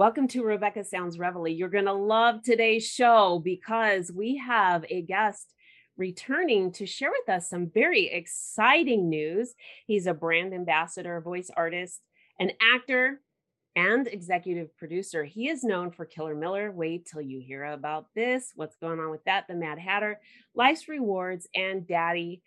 Welcome to Rebecca Sounds Reveille. You're going to love today's show because we have a guest returning to share with us some very exciting news. He's a brand ambassador, voice artist, an actor, and executive producer. He is known for Killer Miller. Wait till you hear about this. What's going on with that? The Mad Hatter, Life's Rewards, and Daddy.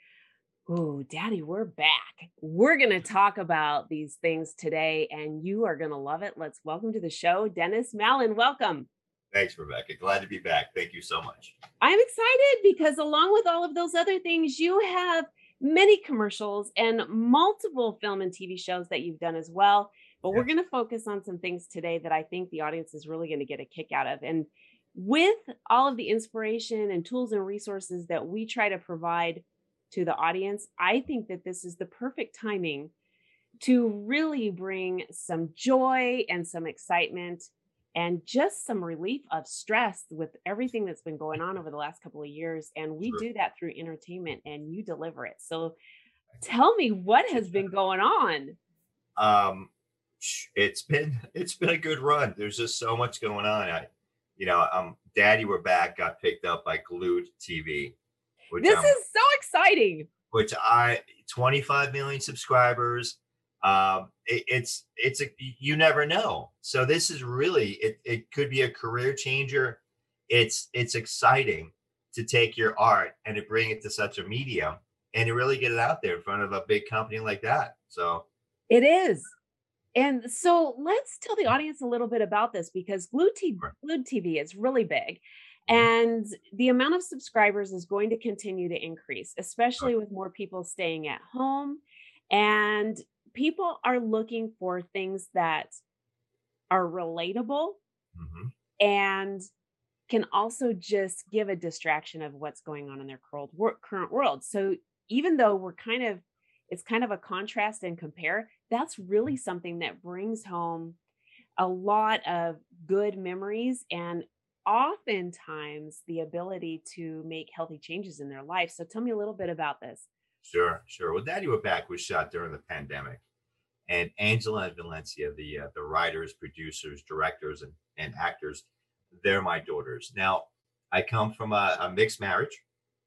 Oh, Daddy, we're back. We're going to talk about these things today, and you are going to love it. Let's welcome to the show, Dennis Mallen. Welcome. Thanks, Rebecca. Glad to be back. Thank you so much. I'm excited because, along with all of those other things, you have many commercials and multiple film and TV shows that you've done as well. But yeah. we're going to focus on some things today that I think the audience is really going to get a kick out of. And with all of the inspiration and tools and resources that we try to provide to the audience, I think that this is the perfect timing to really bring some joy and some excitement and just some relief of stress with everything that's been going on over the last couple of years. And we do that through entertainment and you deliver it. So tell me what has been going on. Um, it's been it's been a good run. There's just so much going on. I, you know, um, Daddy, we're back. Got picked up by Glewed TV. This I'm, is so exciting. Which I 25 million subscribers. Um, it, it's it's a you never know. So this is really it. It could be a career changer. It's it's exciting to take your art and to bring it to such a medium and to really get it out there in front of a big company like that. So it is. And so let's tell the audience a little bit about this because Glewed TV, Glewed TV is really big. Mm-hmm. And the amount of subscribers is going to continue to increase, especially with more people staying at home. And people are looking for things that are relatable mm-hmm. and can also just give a distraction of what's going on in their current world. So even though we're kind of it's kind of a contrast and compare that's really something that brings home a lot of good memories and oftentimes the ability to make healthy changes in their life. So tell me a little bit about this. Sure, sure. Well, Daddy We're Back was shot during the pandemic. And Angela and Valencia, the uh, the writers, producers, directors, and, and actors, they're my daughters. Now, I come from a, a mixed marriage.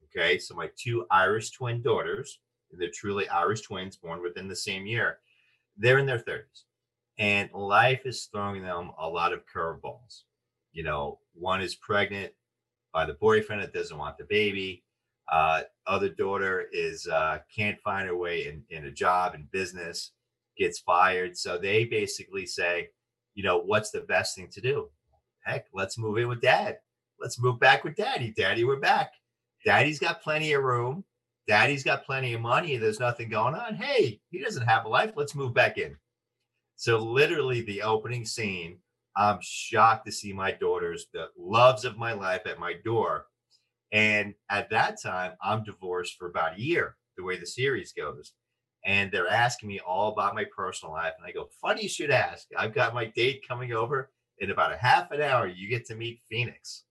Okay, so my two Irish twin daughters, they're truly Irish twins born within the same year they're in their 30s and life is throwing them a lot of curveballs. You know, one is pregnant by the boyfriend that doesn't want the baby. Uh, other daughter is uh, can't find her way in, in a job and business, gets fired. So they basically say, you know, what's the best thing to do? Heck, let's move in with dad. Let's move back with daddy. Daddy, we're back. Daddy's got plenty of room daddy's got plenty of money there's nothing going on hey he doesn't have a life let's move back in so literally the opening scene i'm shocked to see my daughters the loves of my life at my door and at that time i'm divorced for about a year the way the series goes and they're asking me all about my personal life and i go funny you should ask i've got my date coming over in about a half an hour you get to meet phoenix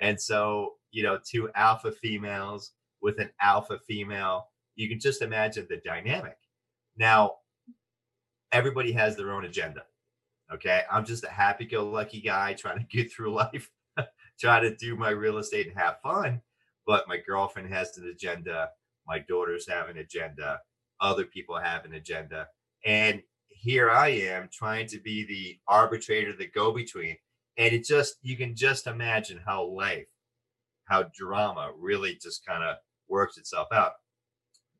and so you know two alpha females with an alpha female. You can just imagine the dynamic. Now, everybody has their own agenda. Okay. I'm just a happy go lucky guy trying to get through life, try to do my real estate and have fun. But my girlfriend has an agenda. My daughters have an agenda. Other people have an agenda. And here I am trying to be the arbitrator, the go between. And it just, you can just imagine how life, how drama really just kind of works itself out.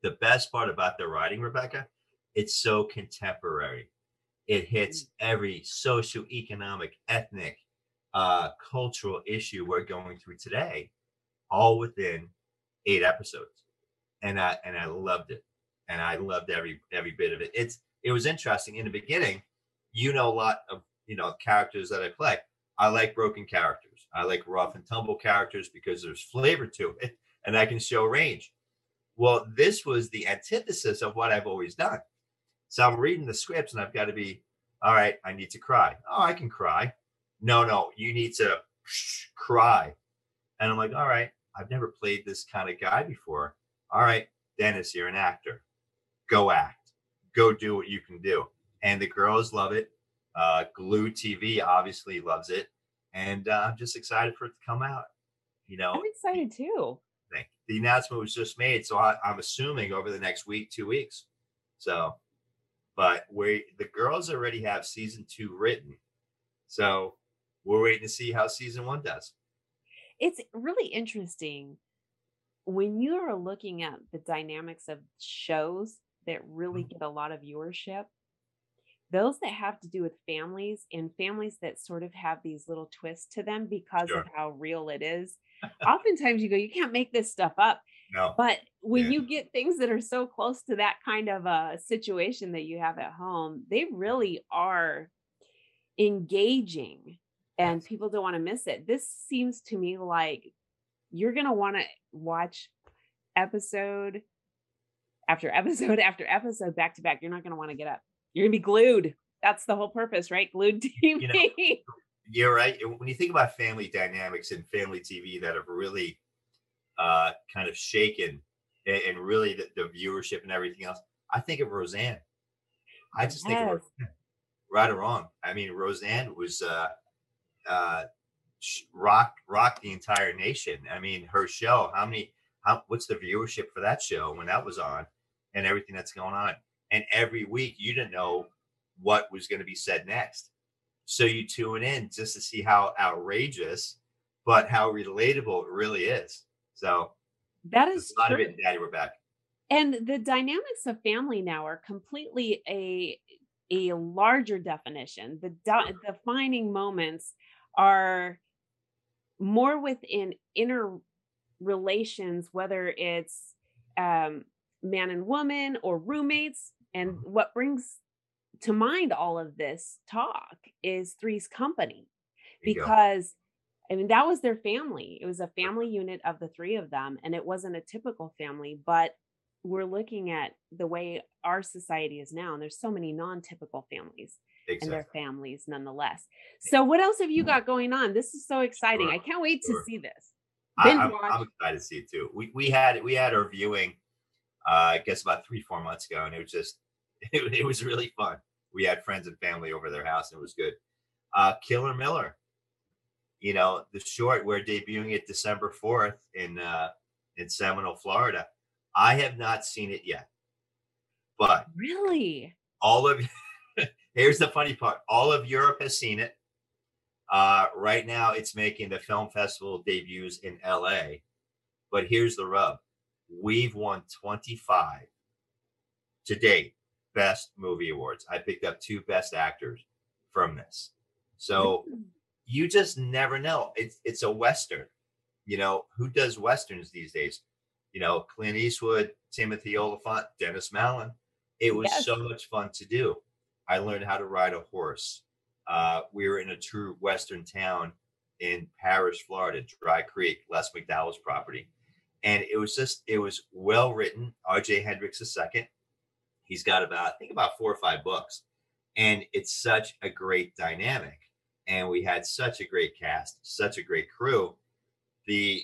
The best part about the writing, Rebecca, it's so contemporary. It hits mm. every socio-economic, ethnic, uh, cultural issue we're going through today, all within eight episodes. And I and I loved it. And I loved every every bit of it. It's it was interesting in the beginning. You know a lot of you know characters that I play. I like broken characters. I like rough and tumble characters because there's flavor to it and I can show range. Well, this was the antithesis of what I've always done. So I'm reading the scripts and I've got to be, all right, I need to cry. Oh, I can cry. No, no, you need to cry. And I'm like, all right, I've never played this kind of guy before. All right, Dennis, you're an actor. Go act. Go do what you can do. And the girls love it. Uh, Glewed TV obviously loves it, and uh, I'm just excited for it to come out. You know, I'm excited too. The announcement was just made, so I, I'm assuming over the next week, two weeks. So, but we the girls already have season two written, so we're waiting to see how season one does. It's really interesting when you are looking at the dynamics of shows that really Mhm. get a lot of viewership. Those that have to do with families and families that sort of have these little twists to them because of how real it is. Oftentimes you go, you can't make this stuff up. No, But when Yeah. you get things that are so close to that kind of a situation that you have at home, they really are engaging and people don't want to miss it. This seems to me like you're going to want to watch episode after episode after episode back to back. You're not going to want to get up. You're going to be glued. That's the whole purpose, right? Glued TV. you're right. When you think about family dynamics and family TV that have really uh, kind of shaken and, and really the, the viewership and everything else, I think of Roseanne. I just think of Roseanne, right or wrong. I mean, Roseanne was uh, uh, rock rocked the entire nation. I mean, her show. How many? How what's the viewership for that show when that was on, and everything that's going on? And every week, you didn't know what was going to be said next. So you tune in just to see how outrageous, but how relatable it really is. So that is a lot true. of it Daddy We're Back. and the dynamics of family now are completely a a larger definition the de- defining moments are more within inner relations whether it's um man and woman or roommates and what brings to mind all of this talk is three's company because. go. I mean that was their family. It was a family unit of the three of them, and it wasn't a typical family. But we're looking at the way our society is now, and there's so many non-typical families, and exactly. they're families nonetheless. So, what else have you got going on? This is so exciting! Sure, I can't wait to see this. I. I'm excited to see it too. We we had we had our viewing, uh, I guess about three four months ago, and it was just it, it was really fun. We had friends and family over their house, and it was good. Uh, Killer Miller, you know the short. We're debuting it December fourth in uh, in Seminole, Florida. I have not seen it yet, but Really? all of here's the funny part all of europe has seen it uh right now it's making the film festival debuts in la but here's the rub we've won 25 to date best movie awards i picked up two best actors from this so Mm. You just never know. It's it's a western you know who does westerns these days? You know clint eastwood timothy olyphant dennis mallen. It was Yes. so much fun to do. I learned how to ride a horse. Uh, we were in a true western town in parrish florida dry creek les mcdowell's property. And it was just it was well written. Rj hendricks II. he's got about i think about four or five books. And it's such a great dynamic and we had such a great cast such a great crew the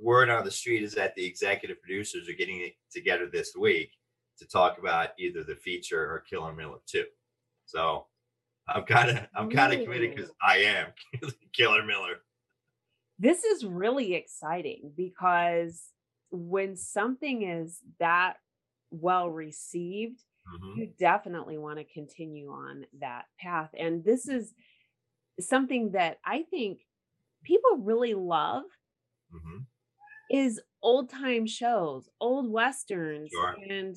word on the street is that the executive producers are getting it together this week to talk about either the feature or Killer Miller 2. So I'm kind of I'm kind of committed because I am Killer Miller. This is really exciting because when something is that well received, Mhm. you definitely want to continue on that path. And this is something that I think people really love Mhm. is old time shows, old westerns, Sure. and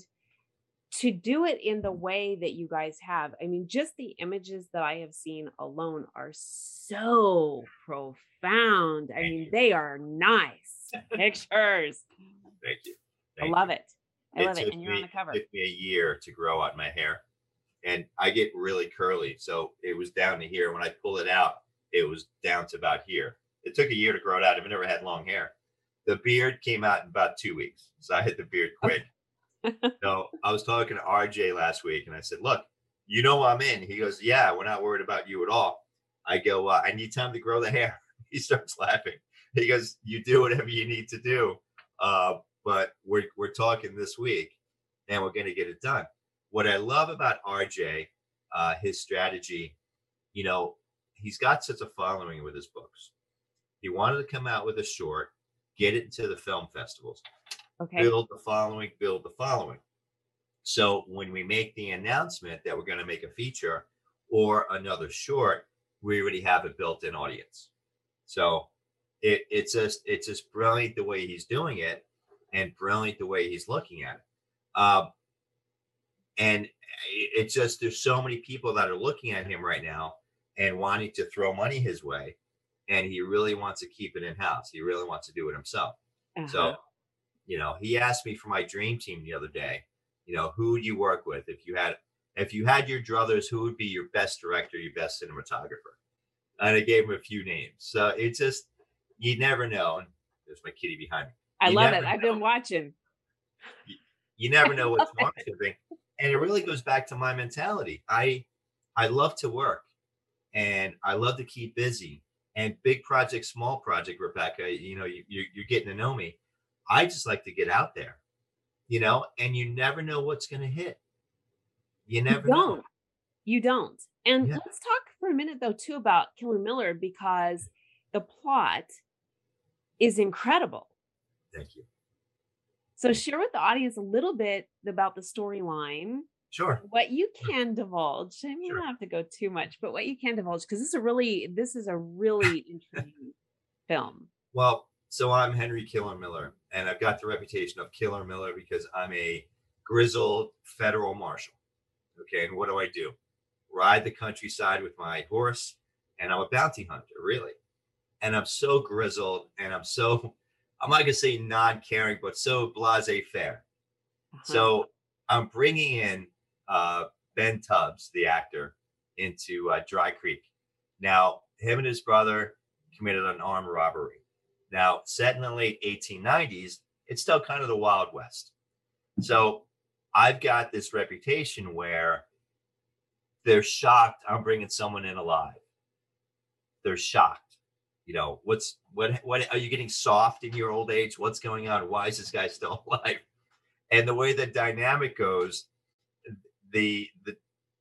to do it in the way that you guys have. I mean, just the images that I have seen alone are so profound. I Thank mean, you. they are nice pictures. Thank you. I love you. it. I love it. And you're on the cover. It took me a year to grow out my hair, and I get really curly, so it was down to here. When I pull it out, it was down to about here. It took a year to grow it out. I've never had long hair. The beard came out in about two weeks, so I hit the beard quick. so I was talking to RJ last week, and I said, "Look, you know I'm in." He goes, "Yeah, we're not worried about you at all." I go, uh, "I need time to grow the hair." He starts laughing. He goes, "You do whatever you need to do." Uh, but we're we're talking this week, and we're going to get it done. What I love about RJ, uh, his strategy you know, he's got such a following with his books. He wanted to come out with a short, get it into the film festivals, Okay. build the following, build the following. So when we make the announcement that we're going to make a feature or another short, we already have a built-in audience. So it, it's just it's just brilliant the way he's doing it, and brilliant the way he's looking at it. Um, and it's just there's so many people that are looking at him right now and wanting to throw money his way, and he really wants to keep it in house. He really wants to do it himself. Uh-huh. So, you know, he asked me for my dream team the other day. You know, who would you work with if you had if you had your druthers? Who would be your best director, your best cinematographer? And I gave him a few names. So it's just you never know. And there's my kitty behind me. I you love it. I've been watching. You never know what's going to be. And it really goes back to my mentality. I I love to work, and I love to keep busy. And big project, small project, Rebecca. You know, you, you're, you're getting to know me. I just like to get out there, you know, and you never know what's going to hit. You never you know. don't. You don't. And Yeah. let's talk for a minute though too about Killer Miller because the plot is incredible. Thank you. So share with the audience a little bit about the storyline, Sure. what you can divulge. I mean, you Sure. don't have to go too much, but what you can divulge because this is a really this is a really intriguing film. Well, so I'm Henry Killer Miller, and I've got the reputation of Killer Miller because I'm a grizzled federal marshal. Okay, and what do I do? Ride the countryside with my horse, and I'm a bounty hunter, really. And I'm so grizzled, and I'm so, I'm not gonna say non-caring, but so blase-faire. Uh-huh. So I'm bringing in uh, Ben Tubbs, the actor, into uh, Dry Creek. Now, him and his brother committed an armed robbery. Now, set in the late 1890s, it's still kind of the Wild West. So I've got this reputation where they're shocked I'm bringing someone in alive. They're shocked. You know, what's what? What are you getting soft in your old age? What's going on? Why is this guy still alive? And the way the dynamic goes, the the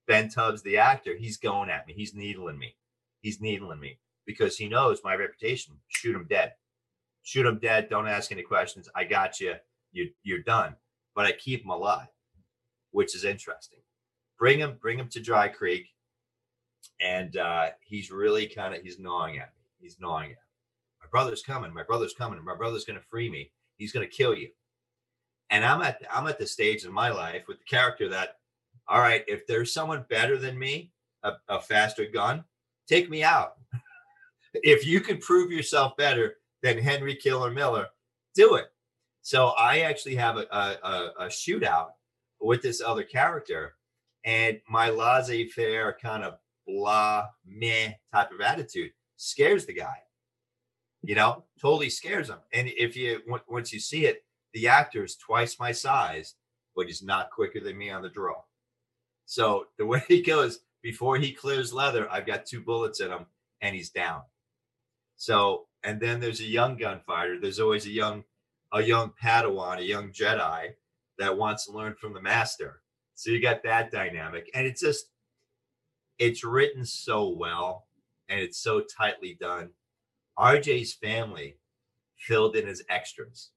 Ben Tubbs, the actor, he's going at me. He's needling me. He's needling me because he knows my reputation. Shoot him dead. Shoot him dead. Don't ask any questions. I got you. You you're done. But I keep him alive, which is interesting. Bring him, bring him to Dry Creek, and uh, he's really kind of he's gnawing at me. He's gnawing at. My brother's coming. My brother's coming. My brother's going to free me. He's going to kill you. And I'm at I'm at the stage in my life with the character that, all right, if there's someone better than me, a, a faster gun, take me out. if you can prove yourself better than Henry Killer Miller, do it. So I actually have a, a, a, a shootout with this other character, and my laissez-faire kind of blah meh type of attitude scares the guy. You know, totally scares him. And if you on- once you see it, the actor is twice my size, but he's not quicker than me on the draw. So the way he goes, before he clears leather, I've got two bullets in him, and he's down. So, and then there's a young gunfighter. There's always a young, a young Padawan, a young Jedi that wants to learn from the master. So you got that dynamic, and it's just, it's written so well, and it's so tightly done. RJ's family filled in as extras,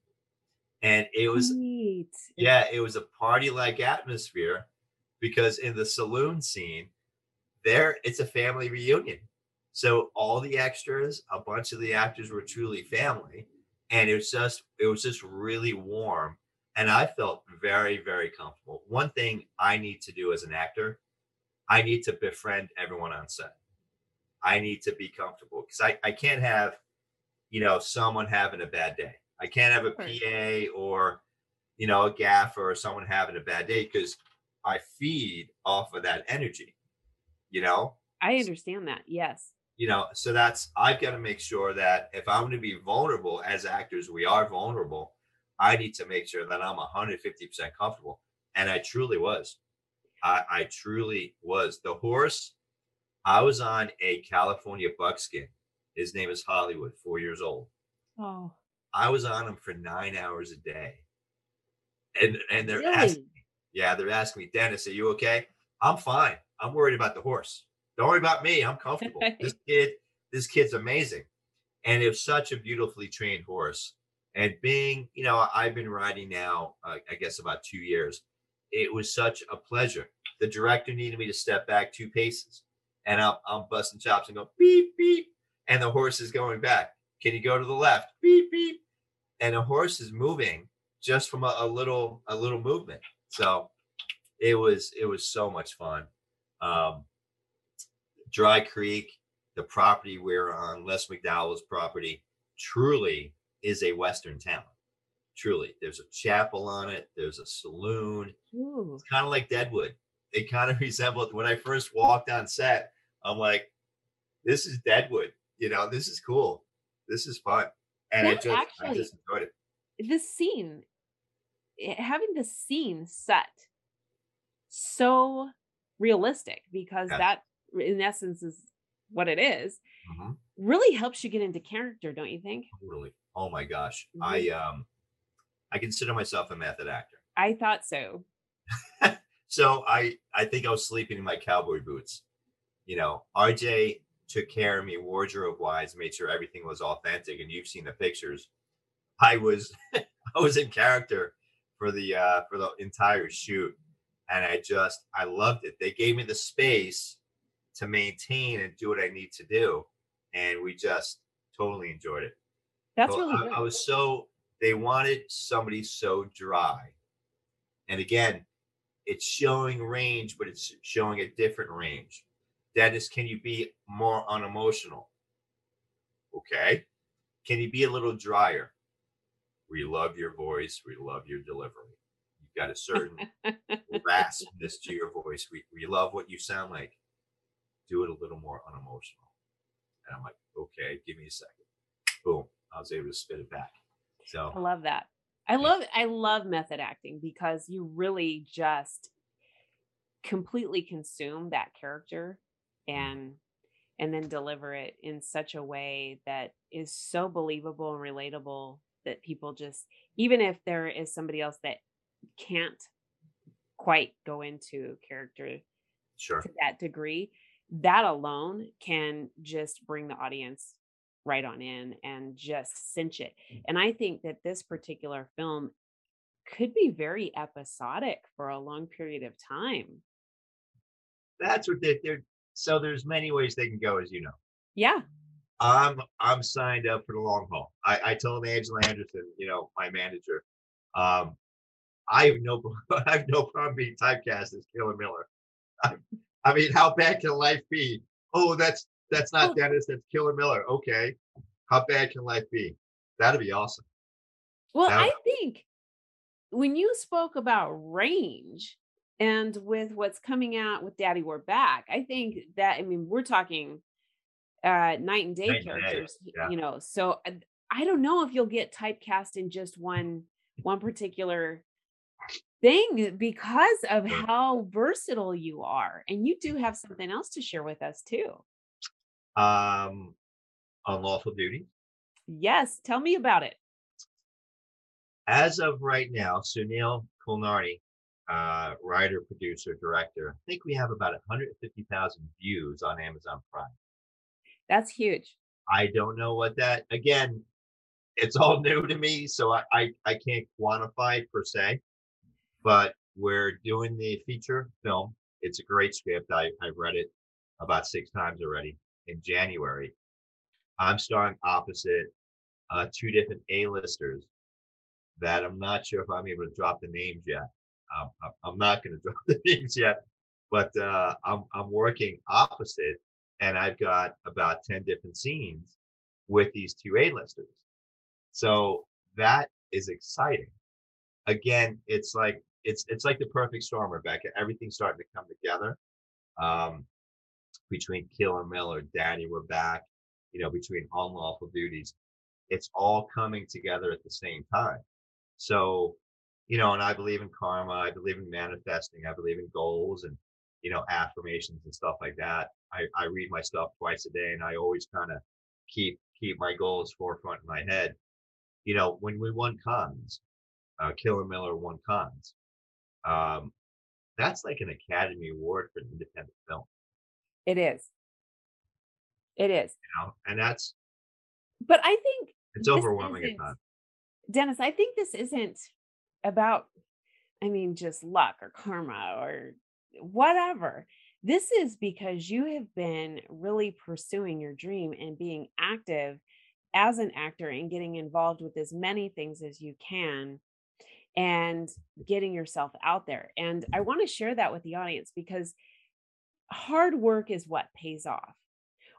and it was Neat. yeah, it was a party like atmosphere because in the saloon scene, there it's a family reunion. So all the extras, a bunch of the actors were truly family, and it was just it was just really warm, and I felt very very comfortable. One thing I need to do as an actor, I need to befriend everyone on set. I need to be comfortable because I I can't have, you know, someone having a bad day. I can't have a PA or you know, a gaffer or someone having a bad day because I feed off of that energy, you know, I understand that. Yes. you know, so that's I've got to make sure that if I'm going to be vulnerable as actors, we are vulnerable. I need to make sure that I'm 150 percent comfortable, and I truly was. I, I truly was. The horse, I was on a California buckskin. His name is Hollywood, four years old. Oh, I was on him for nine hours a day, and and they're really? asking. Yeah, they're asking me, Dennis, are you okay? I'm fine. I'm worried about the horse. Don't worry about me. I'm comfortable. this kid, this kid's amazing. And it was such a beautifully trained horse. And being, you know, I've been riding now, uh, I guess about two years. It was such a pleasure. The director needed me to step back two paces, and I'm, I'm busting chops and go beep beep, and the horse is going back. Can you go to the left? Beep beep, and the horse is moving just from a, a little a little movement. So it was it was so much fun. Um, Dry Creek, the property we're on, Les McDowell's property, truly is a Western town. Truly, there's a chapel on it. There's a saloon. Ooh. It's kind of like Deadwood. It kind of resembled when I first walked on set. I'm like, this is Deadwood. You know, this is cool. This is fun, and That it just I just enjoyed it. This scene having the scene set so realistic because Yes. that in essence is what it is Mhm. really helps you get into character don't you think Totally. Oh my gosh. Mhm. I um I consider myself a method actor. i thought so So I I think I was sleeping in my cowboy boots. You know, RJ took care of me wardrobe wise, made sure everything was authentic, and you've seen the pictures. I was I was in character for the uh for the entire shoot. And I just I loved it. They gave me the space to maintain and do what I need to do. And we just totally enjoyed it. that's So really I, good I was so they wanted somebody so dry. And again, it's showing range, but it's showing a different range. Dennis, can you be more unemotional? Okay. Can you be a little drier? We love your voice. We love your delivery. You've got a certain raspness to your voice. We, we love what you sound like. Do it a little more unemotional. And I'm like, okay, give me a second. Boom. I was able to spit it back. So I love that i love i love method acting because you really just completely consume that character Mm. and and then deliver it in such a way that is so believable and relatable that people just even if there is somebody else that can't quite go into character sure. to that degree that alone can just bring the audience right on in and just cinch it. Mm. And i think that this particular film could be very episodic for a long period of time. That's what they, they're so there's many ways they can go, as you know. yeah I'm I'm signed up for the long haul. I, I told Angela Anderson, you know, my manager, um, I have no I have no problem being typecast as Killer Miller. I, I mean, how bad can life be? Oh, that's that's not Oh. Dennis, that's Killer Miller. Okay, how bad can life be? That'd be awesome. well i think when you spoke about range and with what's coming out with daddy we're back i think that i mean we're talking uh night and day Night and day, characters yeah. you know so I, I don't know if you'll get typecast in just one one particular thing because of how versatile you are and you do have something else to share with us too Um, unlawful duty. yes tell me about it As of right now, Sunil Kulkarni, uh, writer, producer, director, I think we have about 150,000 views on Amazon Prime. that's huge I don't know what that again, it's all new to me, so I, I, I can't quantify it per se. But we're doing the feature film. It's a great script. I, I've read it about six times already in January. I'm starring opposite uh, two different A-listers that I'm not sure if I'm able to drop the names yet. I'm- I'm not going to drop the names yet, but uh, I'm I'm working opposite, and I've got about ten different scenes with these two A-listers. So that is exciting. Again, it's like it's it's like the perfect storm, Rebecca. Everything's starting to come together. Um, between Killer Miller, Daddy, we're back. You know, between unlawful duties, it's all coming together at the same time. So, you know, and I believe in karma. I believe in manifesting. I believe in goals and you know affirmations and stuff like that. I I read my stuff twice a day, and I always kind of keep keep my goals forefront in my head. You know, when we won cons, uh, Killer Miller won cons. Um, that's like an Academy Award for an independent film. It is. It is. You know, and that's but I think it's overwhelming at times. Dennis, I think this isn't about, I mean, just luck or karma or whatever. This is because you have been really pursuing your dream and being active as an actor and getting involved with as many things as you can and getting yourself out there. And I want to share that with the audience because hard work is what pays off,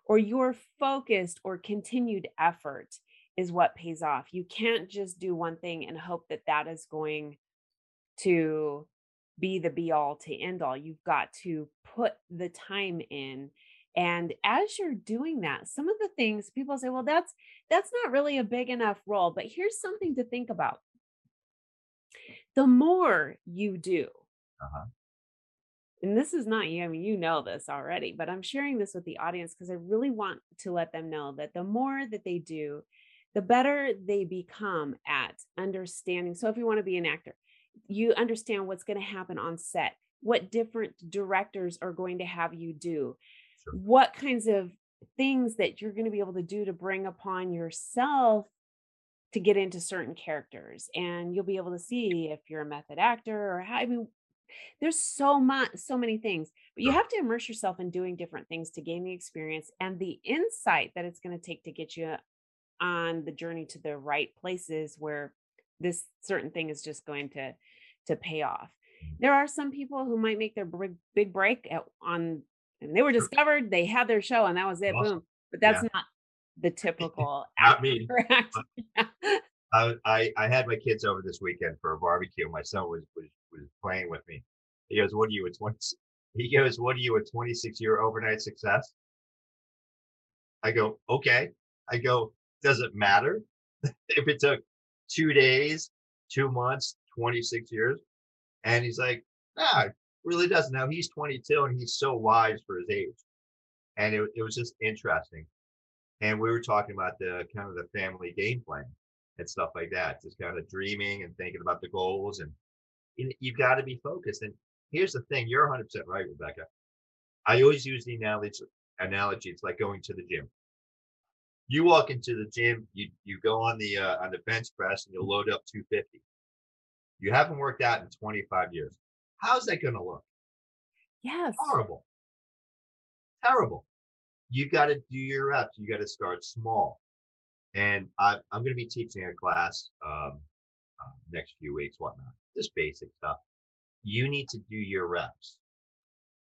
or your focused or continued effort is what pays off. You can't just do one thing and hope that that is going to be the be all to end all. You've got to put the time in. And as you're doing that, some of the things people say, well, that's that's not really a big enough role. But here's something to think about. The more you do, uh-huh and this is not you, I mean, you know this already, but I'm sharing this with the audience because I really want to let them know that the more that they do, the better they become at understanding. So, if you want to be an actor, you understand what's going to happen on set, what different directors are going to have you do, sure. what kinds of things that you're going to be able to do to bring upon yourself to get into certain characters and you'll be able to see if you're a method actor or how i mean there's so much so many things but you have to immerse yourself in doing different things to gain the experience and the insight that it's going to take to get you on the journey to the right places where this certain thing is just going to to pay off mm. there are some people who might make their big, big break at, on and they were discovered they had their show and that was it awesome. boom but that's yeah. not the typical not me I, I, I had my kids over this weekend for a barbecue. My son was was was playing with me. He goes, "What are you a 20?" He goes, "What are you a 26 year overnight success?" I go, "Okay." I go, "Does it matter if it took two days, two months, 26 years?" And he's like, "Nah, it really doesn't." Now he's 22 and he's so wise for his age, and it it was just interesting. And we were talking about the kind of the family game plan and stuff like that, just kind of dreaming and thinking about the goals and you've got to be focused. And here's the thing: you're 100 percent right, Rebecca. I always use the analogy. Analogy: it's like going to the gym. You walk into the gym, you you go on the uh, on the bench press, and you load up 250. You haven't worked out in 25 years. How's that going to look? Yes. Horrible. Terrible. You've got to do your reps. You got to start small. And I, I'm going to be teaching a class um, uh, next few weeks, whatnot just basic stuff. You need to do your reps.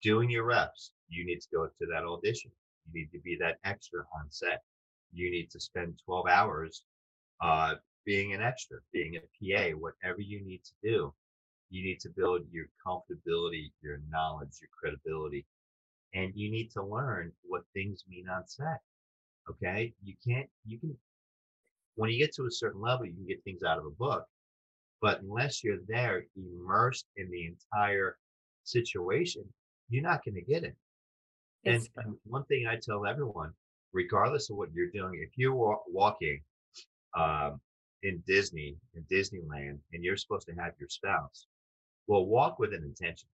Doing your reps, you need to go to that audition. You need to be that extra on set. You need to spend 12 hours uh, being an extra, being a PA, whatever you need to do. You need to build your comfortability, your knowledge, your credibility, and you need to learn what things mean on set. Okay. You can't, you can, when you get to a certain level, you can get things out of a book, but unless you're there immersed in the entire situation, you're not going to get it. And, and, one thing I tell everyone, regardless of what you're doing, if you're walking um, in Disney, in Disneyland, and you're supposed to have your spouse, well, walk with an intention.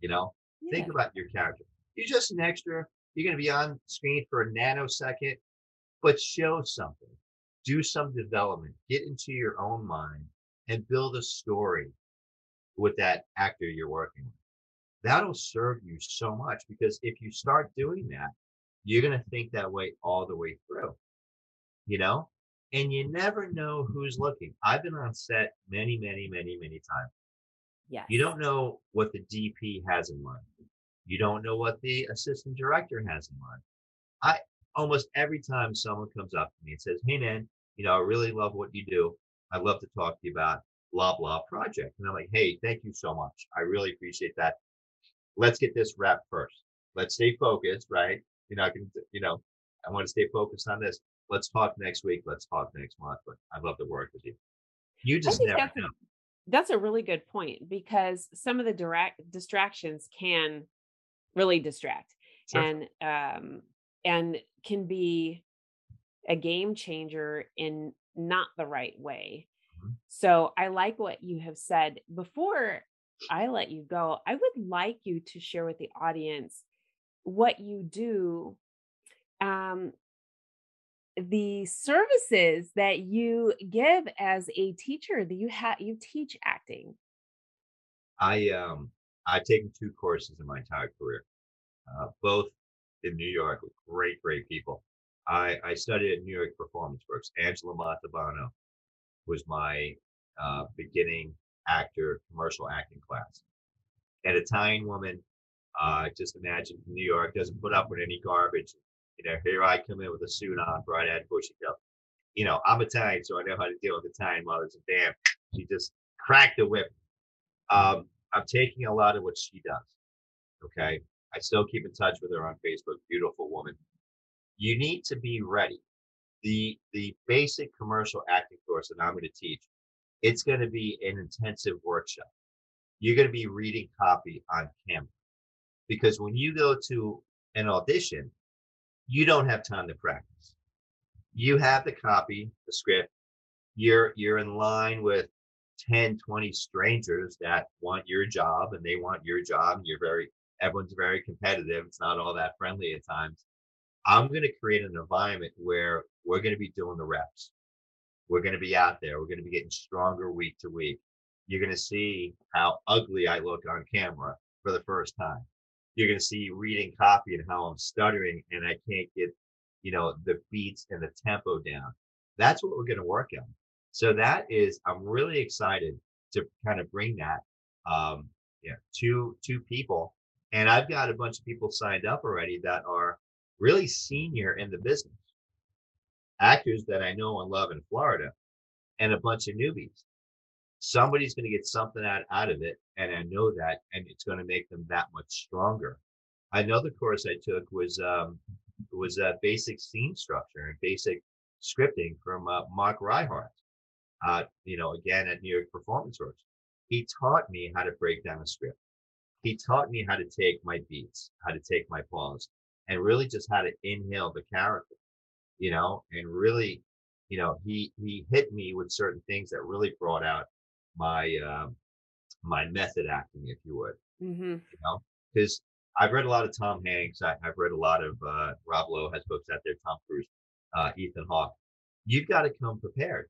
You know, yeah. think about your character. You're just an extra. You're going to be on screen for a nanosecond, but show something. Do some development. Get into your own mind and build a story with that actor you're working with. That'll serve you so much because if you start doing that, you're going to think that way all the way through, you know? And you never know who's looking. I've been on set many, many, many, many times. Yeah. You don't know what the DP has in mind. You don't know what the assistant director has in mind. I almost every time someone comes up to me and says, Hey man, you know, I really love what you do. I'd love to talk to you about blah, blah project. And I'm like, hey, thank you so much. I really appreciate that. Let's get this wrapped first. Let's stay focused, right? You know, I can, you know, I want to stay focused on this. Let's talk next week. Let's talk next month. But I'd love to work with you. You just never that's know. A, that's a really good point because some of the direct distractions can really distract sure. and um and can be a game changer in not the right way. Mm-hmm. So I like what you have said. Before I let you go, I would like you to share with the audience what you do um, the services that you give as a teacher that you have you teach acting. I um i've taken two courses in my entire career uh, both in new york with great great people. I i studied at new york performance works. Angela montalbano was my uh, beginning actor commercial acting class. An italian woman uh, just imagine New York doesn't put up with any garbage. You know, here I come in with a suit on, bright eyed, bushy tail. You know, I'm Italian, so I know how to deal with Italian mothers. And damn, she just cracked the whip. Um, I'm taking a lot of what she does. Okay. I still keep in touch with her on Facebook. Beautiful woman. You need to be ready. The the basic commercial acting course that I'm going to teach, it's going to be an intensive workshop. You're going to be reading copy on camera because when you go to an audition, you don't have time to practice. You have the copy, the script. You're you're in line with 10, 20 strangers that want your job and they want your job. And you're very everyone's very competitive. It's not all that friendly at times. I'm going to create an environment where we're going to be doing the reps. We're going to be out there. We're going to be getting stronger week to week. You're going to see how ugly I look on camera for the first time you're going to see reading copy and how I'm stuttering and I can't get, you know, the beats and the tempo down. That's what we're going to work on. So that is, I'm really excited to kind of bring that, um, yeah, to, to people. And I've got a bunch of people signed up already that are really senior in the business, actors that I know and love in Florida, and a bunch of newbies somebody's going to get something out, out of it. And I know that, and it's going to make them that much stronger. Another course I took was, um, was a basic scene structure and basic scripting from uh, Mark Reinhardt. Uh, you know, again at New York Performance Works. He taught me how to break down a script. He taught me how to take my beats, how to take my pause, and really just how to inhale the character, you know, and really, you know, he he hit me with certain things that really brought out my uh, my method acting, if you would. Mm-hmm. You know, because I've read a lot of Tom Hanks. I, have read a lot of uh, Rob Lowe has books out there. Tom Cruise, uh, Ethan Hawke. You've got to come prepared.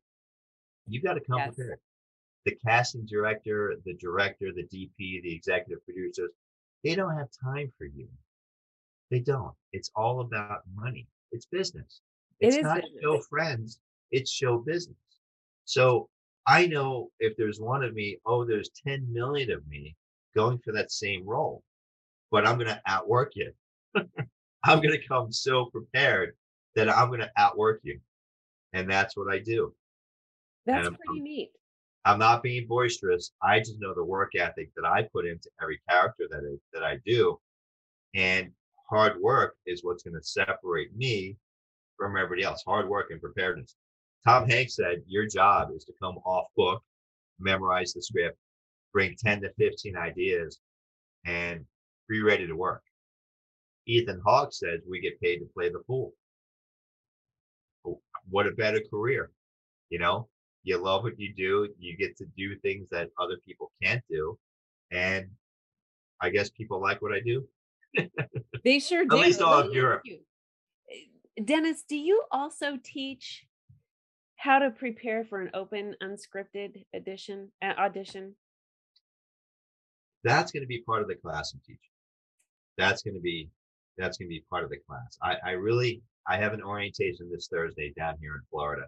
You've got to come yes. prepared. The casting director, the director, the DP, the executive producers, they don't have time for you. They don't. It's all about money. It's business. It's it not business. show friends. It's show business. So I know if there's one of me, oh, there's 10 million of me going for that same role, but I'm going to outwork you. I'm going to come so prepared that I'm going to outwork you. And that's what I do. That's I'm, pretty neat. I'm not being boisterous. I just know the work ethic that I put into every character that I, that I do. And hard work is what's going to separate me from everybody else. Hard work and preparedness. Tom Hanks said, Your job is to come off book, memorize the script, bring 10 to 15 ideas, and be ready to work. Ethan Hawke says, We get paid to play the fool. Oh, what a better career. You know, you love what you do, you get to do things that other people can't do. And I guess people like what I do. They sure do. At least all of Europe. Eh, Dennis, do you also teach how to prepare for an open unscripted edition uh, audition. That's going to be part of the class i'm teaching. That's going to be that's going to be part of the class. I, I really i have an orientation this thursday down here in florida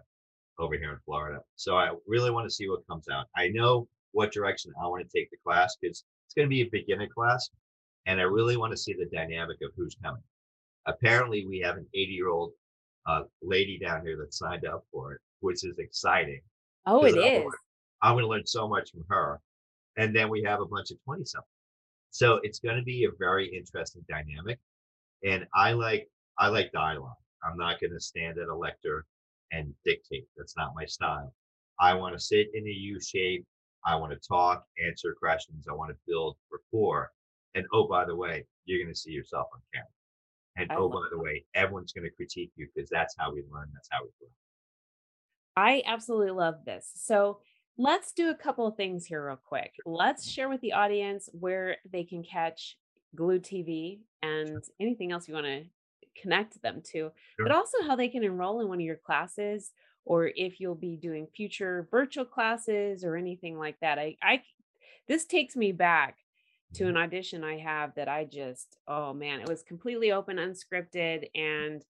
over here in florida. So i really want to see what comes out. I know what direction i want to take the class because it's going to be a beginner class and i really want to see the dynamic of who's coming. Apparently we have an 80 year old uh, lady down here that signed up for it which is exciting. Oh, it I'm is. Gonna, I'm going to learn so much from her. And then we have a bunch of 20 something. So it's going to be a very interesting dynamic. And I like, I like dialogue. I'm not going to stand at a lector and dictate. That's not my style. I want to sit in a U shape. I want to talk, answer questions. I want to build rapport. And oh, by the way, you're going to see yourself on camera. And I oh, by the way, everyone's going to critique you because that's how we learn. That's how we grow. I absolutely love this. So let's do a couple of things here, real quick. Let's share with the audience where they can catch Glewed TV and anything else you want to connect them to, sure. but also how they can enroll in one of your classes or if you'll be doing future virtual classes or anything like that. I, I this takes me back to mm-hmm. an audition I have that I just, oh man, it was completely open, unscripted, and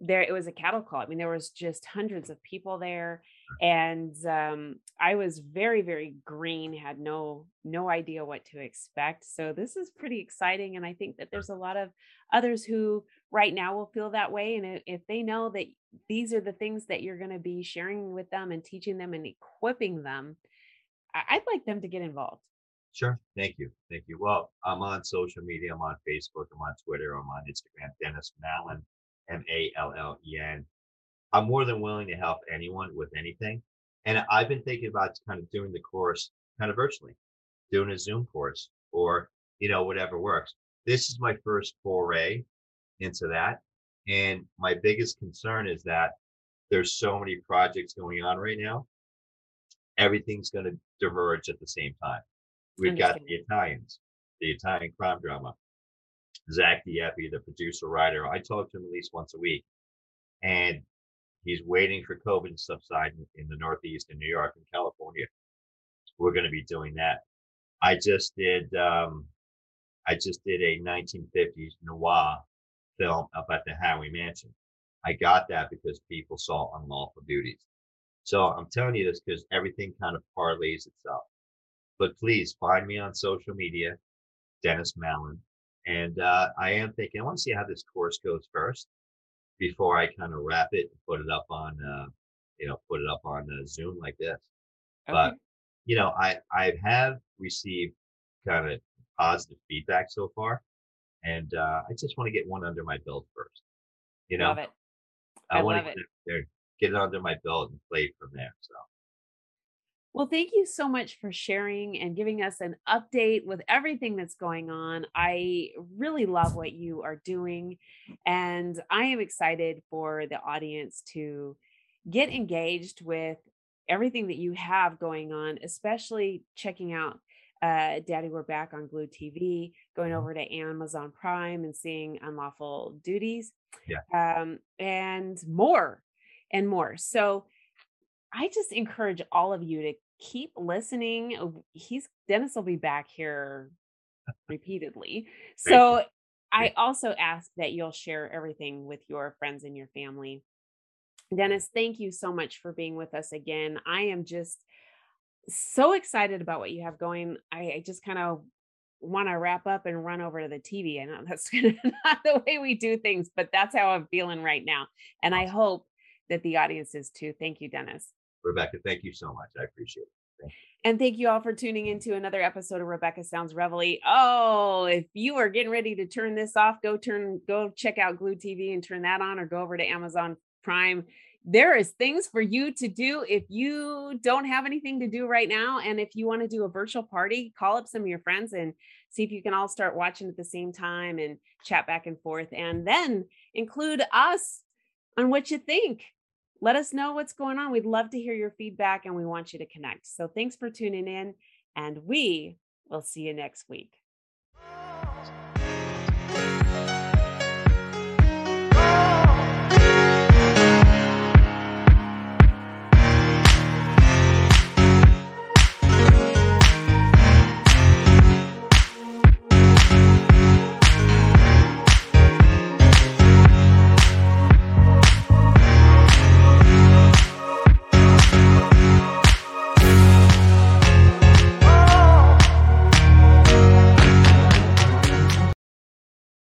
there it was a cattle call. I mean, there was just hundreds of people there, and um, I was very, very green, had no no idea what to expect. So this is pretty exciting, and I think that there's a lot of others who right now will feel that way, and if they know that these are the things that you're going to be sharing with them and teaching them and equipping them, I'd like them to get involved. Sure. Thank you. Thank you. Well, I'm on social media. I'm on Facebook. I'm on Twitter. I'm on Instagram. Dennis Mallen, M A L L E N. I'm more than willing to help anyone with anything. And I've been thinking about kind of doing the course kind of virtually, doing a Zoom course or, you know, whatever works. This is my first foray into that. And my biggest concern is that there's so many projects going on right now. Everything's going to diverge at the same time. We've got the Italians, the Italian crime drama. Zach Dieppe, the producer writer. I talk to him at least once a week, and he's waiting for COVID to subside in, in the Northeast, in New York, and California. We're going to be doing that. I just did. Um, I just did a 1950s noir film at the Howie Mansion. I got that because people saw unlawful duties. So I'm telling you this because everything kind of parlays itself. But please find me on social media, Dennis Mallen. And uh, I am thinking, I want to see how this course goes first before I kind of wrap it and put it up on, uh, you know, put it up on uh, Zoom like this. Okay. But you know, I I have received kind of positive feedback so far, and uh, I just want to get one under my belt first. You know, love it. I, I want to get it there, get it under my belt and play from there. So. Well, thank you so much for sharing and giving us an update with everything that's going on. I really love what you are doing, and I am excited for the audience to get engaged with everything that you have going on, especially checking out uh, Daddy We're Back on Glewed TV, going mm-hmm. over to Amazon Prime and seeing Unlawful Duties, yeah. um, and more and more. So, I just encourage all of you to keep listening. Oh, he's Dennis will be back here repeatedly. So I also ask that you'll share everything with your friends and your family. Dennis, thank you so much for being with us again. I am just so excited about what you have going. I, I just kind of want to wrap up and run over to the TV. I know that's not the way we do things, but that's how I'm feeling right now. And I hope that the audience is too. Thank you, Dennis. Rebecca, thank you so much. I appreciate it. And thank you all for tuning into another episode of Rebecca Sounds Reveille. Oh, if you are getting ready to turn this off, go turn, go check out Glewed TV and turn that on, or go over to Amazon Prime. There is things for you to do if you don't have anything to do right now, and if you want to do a virtual party, call up some of your friends and see if you can all start watching at the same time and chat back and forth, and then include us on what you think let us know what's going on. We'd love to hear your feedback and we want you to connect. So thanks for tuning in, and we will see you next week.